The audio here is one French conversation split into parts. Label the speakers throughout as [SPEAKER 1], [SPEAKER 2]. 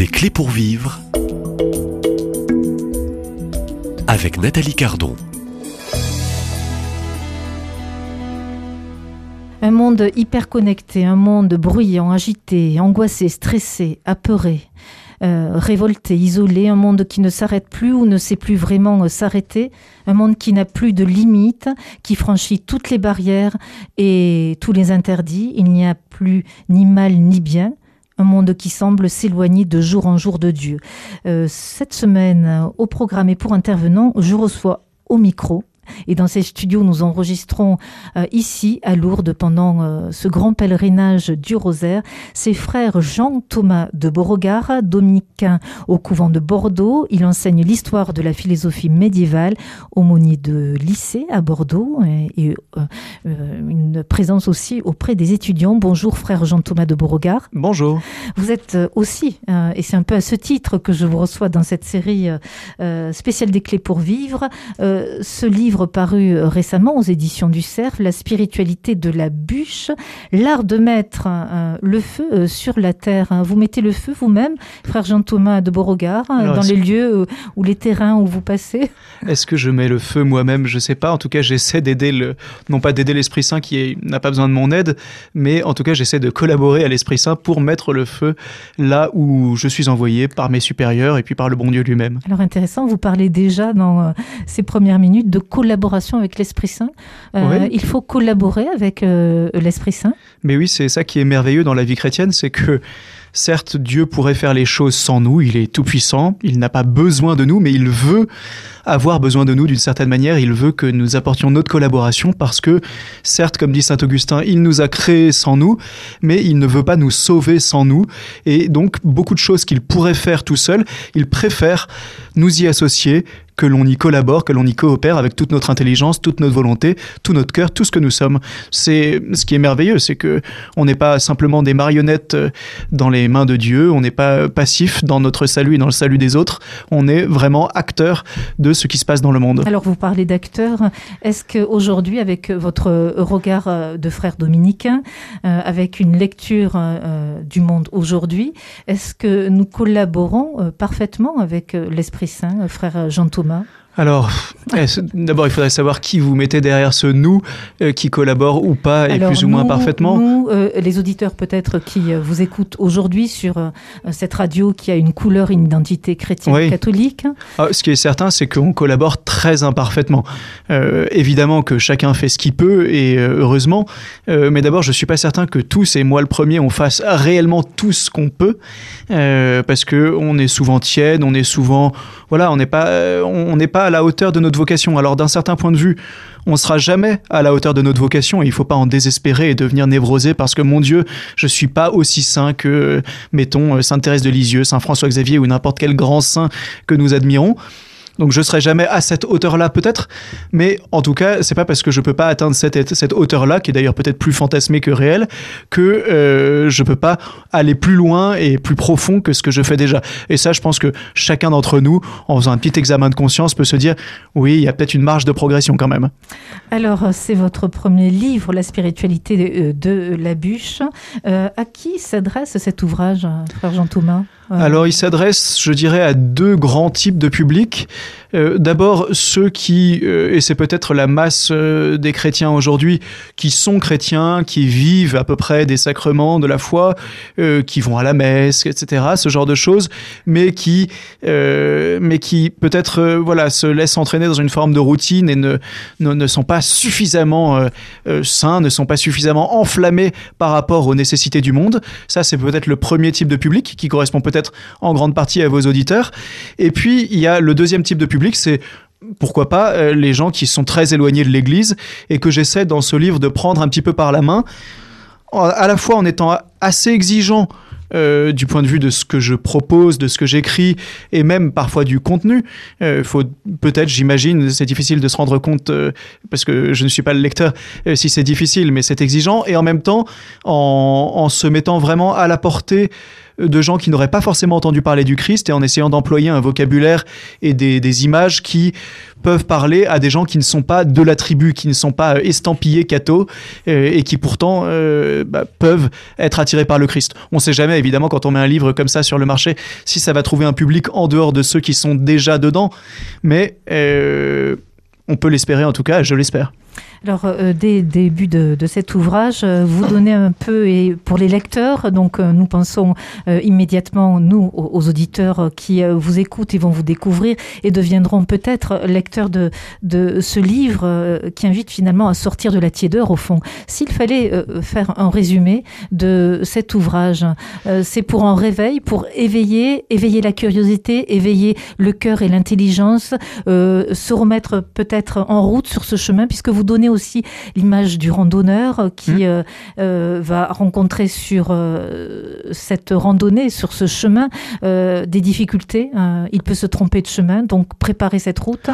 [SPEAKER 1] Des clés pour vivre avec Nathalie Cardon.
[SPEAKER 2] Un monde hyper connecté, un monde bruyant, agité, angoissé, stressé, apeuré, euh, révolté, isolé, un monde qui ne s'arrête plus ou ne sait plus vraiment euh, s'arrêter, un monde qui n'a plus de limites, qui franchit toutes les barrières et tous les interdits. Il n'y a plus ni mal ni bien. Un monde qui semble s'éloigner de jour en jour de Dieu. Euh, cette semaine, au programme et pour intervenant, je reçois au micro et dans ces studios, nous enregistrons euh, ici à Lourdes pendant euh, ce grand pèlerinage du Rosaire ses frères Jean-Thomas de Beauregard, dominicain au couvent de Bordeaux. Il enseigne l'histoire de la philosophie médiévale, aumônier de lycée à Bordeaux et, euh, une présence aussi auprès des étudiants. Bonjour frère Jean-Thomas de Beauregard.
[SPEAKER 3] Bonjour.
[SPEAKER 2] Vous êtes aussi, et c'est un peu à ce titre que je vous reçois dans cette série spéciale des clés pour vivre, ce livre paru euh, récemment aux éditions du Cerf, La spiritualité de la bûche, l'art de mettre euh, le feu euh, sur la terre. Vous mettez le feu vous-même, frère Jean-Thomas de Beauregard, dans les lieux ou les terrains où vous passez?
[SPEAKER 3] Est-ce que je mets le feu moi-même? Je ne sais pas. En tout cas, j'essaie d'aider le, non pas d'aider l'Esprit Saint qui n'a pas besoin de mon aide, mais en tout cas, j'essaie de collaborer à l'Esprit Saint pour mettre le feu là où je suis envoyé par mes supérieurs et puis par le bon Dieu lui-même.
[SPEAKER 2] Alors intéressant, vous parlez déjà dans ces premières minutes de collaborer collaboration avec l'Esprit Saint. Euh, il faut collaborer avec euh, l'Esprit Saint.
[SPEAKER 3] Mais oui, c'est ça qui est merveilleux dans la vie chrétienne, c'est que certes, Dieu pourrait faire les choses sans nous, il est tout puissant, il n'a pas besoin de nous, mais il veut avoir besoin de nous d'une certaine manière, il veut que nous apportions notre collaboration parce que, certes, comme dit Saint Augustin, il nous a créés sans nous, mais il ne veut pas nous sauver sans nous, et donc beaucoup de choses qu'il pourrait faire tout seul, il préfère nous y associer, que l'on y collabore, que l'on y coopère avec toute notre intelligence, toute notre volonté, tout notre cœur, tout ce que nous sommes. C'est ce qui est merveilleux, c'est que on n'est pas simplement des marionnettes euh, dans les mains de Dieu, on n'est pas passif dans notre salut et dans le salut des autres, on est vraiment acteur de ce qui se passe dans le monde.
[SPEAKER 2] Alors vous parlez d'acteur, est-ce qu'aujourd'hui, avec votre regard euh, de frère dominicain, euh, avec une lecture du monde aujourd'hui, est-ce que nous collaborons parfaitement avec l'Esprit Saint, frère Jean-Thomas
[SPEAKER 3] alors, d'abord, il faudrait savoir qui vous mettez derrière ce nous euh, qui collabore ou pas et plus ou moins parfaitement.
[SPEAKER 2] Nous, euh, les auditeurs peut-être qui euh, vous écoutent aujourd'hui sur cette radio qui a une couleur, une identité chrétienne catholique.
[SPEAKER 3] Ah, ce qui est certain, c'est qu'on collabore très imparfaitement. évidemment que chacun fait ce qu'il peut et heureusement, mais d'abord, je suis pas certain que tous et moi le premier, on fasse réellement tout ce qu'on peut parce que on est souvent tiède, on est souvent, voilà, on n'est pas, on n'est pas à la hauteur de notre vocation. Alors d'un certain point de vue, on ne sera jamais à la hauteur de notre vocation et il ne faut pas en désespérer et devenir névrosé parce que mon Dieu, je suis pas aussi saint que, mettons, euh, Sainte Thérèse de Lisieux, Saint François Xavier ou n'importe quel grand saint que nous admirons. Donc je serai jamais à cette hauteur-là peut-être, mais en tout cas, c'est pas parce que je peux pas atteindre cette, cette hauteur-là, qui est d'ailleurs peut-être plus fantasmée que réelle, que euh, je peux pas aller plus loin et plus profond que ce que je fais déjà. Et ça, je pense que chacun d'entre nous, en faisant un petit examen de conscience, peut se dire, oui, il y a peut-être une marge de progression quand même.
[SPEAKER 2] Alors, c'est votre premier livre, La spiritualité de, euh, la bûche. Euh, à qui s'adresse cet ouvrage, frère Jean Thomas
[SPEAKER 3] alors, il s'adresse, je dirais, à deux grands types de publics. Euh, d'abord, ceux qui, euh, et c'est peut-être la masse euh, des chrétiens aujourd'hui, qui sont chrétiens, qui vivent à peu près des sacrements de la foi, qui vont à la messe, etc., ce genre de choses, mais qui, mais qui peut-être, voilà, se laissent entraîner dans une forme de routine et ne, ne, sont pas suffisamment sains, ne sont pas suffisamment enflammés par rapport aux nécessités du monde. Ça, c'est peut-être le premier type de public qui correspond peut-être en grande partie à vos auditeurs. Et puis, il y a le deuxième type de public, c'est pourquoi pas euh, les gens qui sont très éloignés de l'Église et que j'essaie dans ce livre de prendre un petit peu par la main, à la fois en étant assez exigeant euh, du point de vue de ce que je propose, de ce que j'écris, et même parfois du contenu. Euh, faut peut-être, j'imagine, c'est difficile de se rendre compte parce que je ne suis pas le lecteur. si c'est difficile, mais c'est exigeant, et en même temps en se mettant vraiment à la portée de gens qui n'auraient pas forcément entendu parler du Christ et en essayant d'employer un vocabulaire et des, images qui peuvent parler à des gens qui ne sont pas de la tribu, qui ne sont pas estampillés cathos et qui pourtant euh, bah, peuvent être attirés par le Christ. On ne sait jamais, évidemment, quand on met un livre comme ça sur le marché, si ça va trouver un public en dehors de ceux qui sont déjà dedans, mais euh, on peut l'espérer en tout cas, je l'espère.
[SPEAKER 2] Alors, euh, dès le début de, cet ouvrage, euh, vous donnez un peu, et pour les lecteurs, donc euh, nous pensons immédiatement, nous, aux, auditeurs qui vous écoutent et vont vous découvrir et deviendront peut-être lecteurs de, de ce livre qui invite finalement à sortir de la tiédeur, au fond. S'il fallait faire un résumé de cet ouvrage, c'est pour un réveil, pour éveiller, éveiller la curiosité, éveiller le cœur et l'intelligence, se remettre peut-être en route sur ce chemin, puisque vous donnez aussi l'image du randonneur qui mmh. euh, euh, va rencontrer sur euh, cette randonnée, sur ce chemin, des difficultés. il peut se tromper de chemin, donc préparer cette route.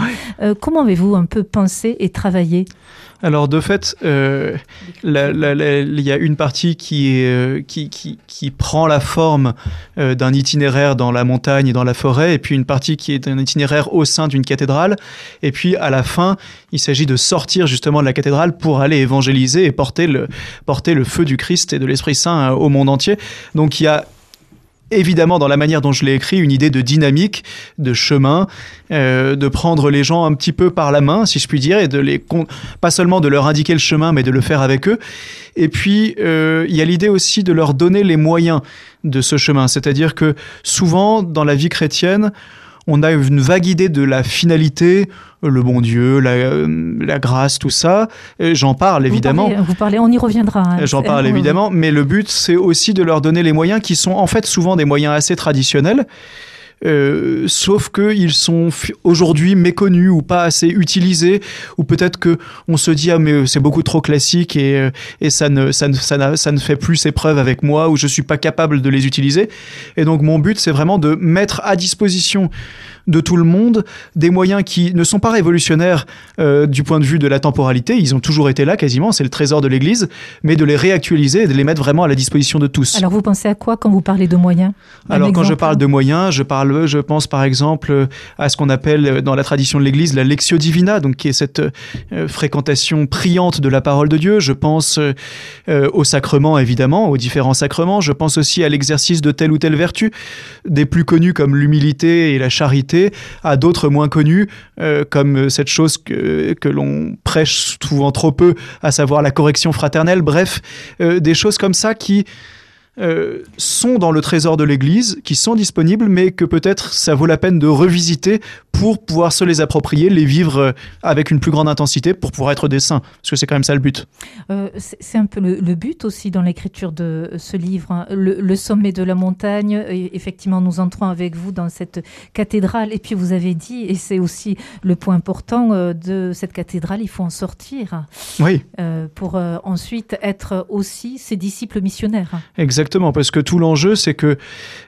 [SPEAKER 2] comment avez-vous un peu pensé et travaillé?
[SPEAKER 3] Alors de fait, il y a une partie qui, est, qui, qui, qui prend la forme d'un itinéraire dans la montagne et dans la forêt, et puis une partie qui est un itinéraire au sein d'une cathédrale. Et puis à la fin, il s'agit de sortir justement de la cathédrale pour aller évangéliser et porter le, porter le feu du Christ et de l'Esprit Saint au monde entier. Donc il y a évidemment dans la manière dont je l'ai écrit une idée de dynamique, de chemin, euh, de prendre les gens un petit peu par la main, si je puis dire, et de les pas seulement de leur indiquer le chemin, mais de le faire avec eux. Et puis euh, il y a l'idée aussi de leur donner les moyens de ce chemin, c'est-à-dire que souvent dans la vie chrétienne, on a une vague idée de la finalité, le bon Dieu, la, euh, grâce, tout ça. J'en parle évidemment.
[SPEAKER 2] Vous parlez, on y reviendra. Hein.
[SPEAKER 3] J'en parle évidemment, mais le but c'est aussi de leur donner les moyens qui sont en fait souvent des moyens assez traditionnels euh, sauf qu'ils sont aujourd'hui méconnus ou pas assez utilisés, ou peut-être que on se dit ah mais c'est beaucoup trop classique et, euh, et ça, ne, ça, ne, ça, ça ne fait plus ses preuves avec moi ou je suis pas capable de les utiliser. Et donc mon but c'est vraiment de mettre à disposition de tout le monde des moyens qui ne sont pas révolutionnaires euh, du point de vue de la temporalité, ils ont toujours été là quasiment, c'est le trésor de l'Église, mais de les réactualiser et de les mettre vraiment à la disposition de tous.
[SPEAKER 2] Alors vous pensez à quoi quand vous parlez de moyens?
[SPEAKER 3] Alors quand je parle de moyens, je parle je pense par exemple à ce qu'on appelle dans la tradition de l'Église la lectio divina, donc qui est cette euh, fréquentation priante de la parole de Dieu. Je pense euh, aux sacrements évidemment, aux différents sacrements. Je pense aussi à l'exercice de telle ou telle vertu, des plus connues comme l'humilité et la charité, à d'autres moins connues euh, comme cette chose que, que l'on prêche souvent trop peu, à savoir la correction fraternelle. Bref, des choses comme ça qui euh, sont dans le trésor de l'Église, qui sont disponibles, mais que peut-être ça vaut la peine de revisiter pour pouvoir se les approprier, les vivre euh, avec une plus grande intensité, pour pouvoir être des saints, parce que c'est quand même ça le but.
[SPEAKER 2] Euh, c'est un peu le, but aussi dans l'écriture de ce livre, hein. le, sommet de la montagne. Effectivement, nous entrons avec vous dans cette cathédrale, et puis vous avez dit, et c'est aussi le point important de cette cathédrale, il faut en sortir.
[SPEAKER 3] Oui.
[SPEAKER 2] pour ensuite être aussi ses disciples missionnaires.
[SPEAKER 3] Exactement. Exactement, parce que tout l'enjeu, c'est que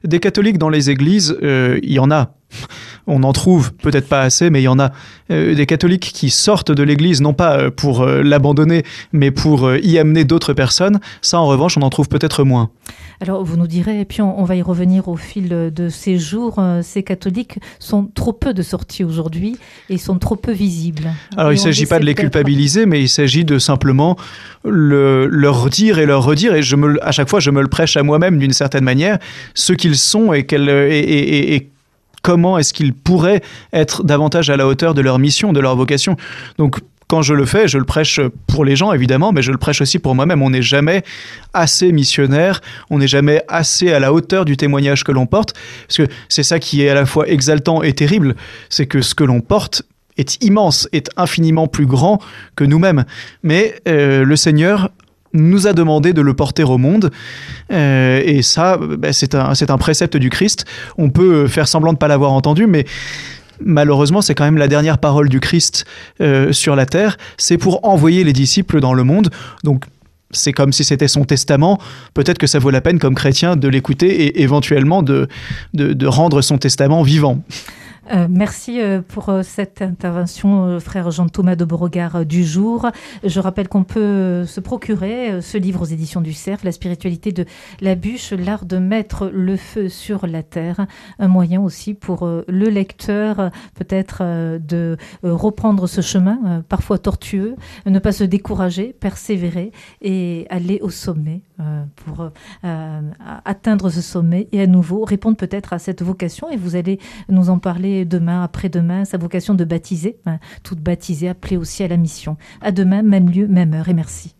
[SPEAKER 3] des catholiques dans les églises, euh, il y en a. On en trouve peut-être pas assez, mais il y en a. Euh, des catholiques qui sortent de l'église, non pas euh, pour l'abandonner, mais pour y amener d'autres personnes. Ça, en revanche, on en trouve peut-être moins.
[SPEAKER 2] Alors, vous nous direz, et puis on, va y revenir au fil de ces jours, ces catholiques sont trop peu de sorties aujourd'hui et sont trop peu visibles.
[SPEAKER 3] Alors, il ne s'agit pas de les culpabiliser, mais il s'agit de simplement le, leur dire et leur redire, et je me, à chaque fois, je me le prêche à moi-même d'une certaine manière, ce qu'ils sont et, et, et comment est-ce qu'ils pourraient être davantage à la hauteur de leur mission, de leur vocation. Donc, quand je le fais, je le prêche pour les gens, évidemment, mais je le prêche aussi pour moi-même. On n'est jamais assez missionnaire, on n'est jamais assez à la hauteur du témoignage que l'on porte, parce que c'est ça qui est à la fois exaltant et terrible, c'est que ce que l'on porte est immense, est infiniment plus grand que nous-mêmes. Mais euh, le Seigneur nous a demandé de le porter au monde. Euh, et ça, bah, c'est un, un précepte du Christ. On peut faire semblant de ne pas l'avoir entendu, mais malheureusement, c'est quand même la dernière parole du Christ euh, sur la terre, c'est pour envoyer les disciples dans le monde. Donc, c'est comme si c'était son testament. Peut-être que ça vaut la peine, comme chrétien, de l'écouter et éventuellement de, de, rendre son testament vivant.
[SPEAKER 2] Euh, merci euh, pour euh, cette intervention, frère Jean-Thomas de Beauregard du jour. Je rappelle qu'on peut se procurer ce livre aux éditions du Cerf, La spiritualité de la bûche, l'art de mettre le feu sur la terre. Un moyen aussi pour le lecteur peut-être de reprendre ce chemin, parfois tortueux, ne pas se décourager, persévérer et aller au sommet pour atteindre ce sommet et à nouveau répondre peut-être à cette vocation. Et vous allez nous en parler demain, après-demain, sa vocation de baptiser, toute baptisée, appelée aussi à la mission. À demain, même lieu, même heure, et merci.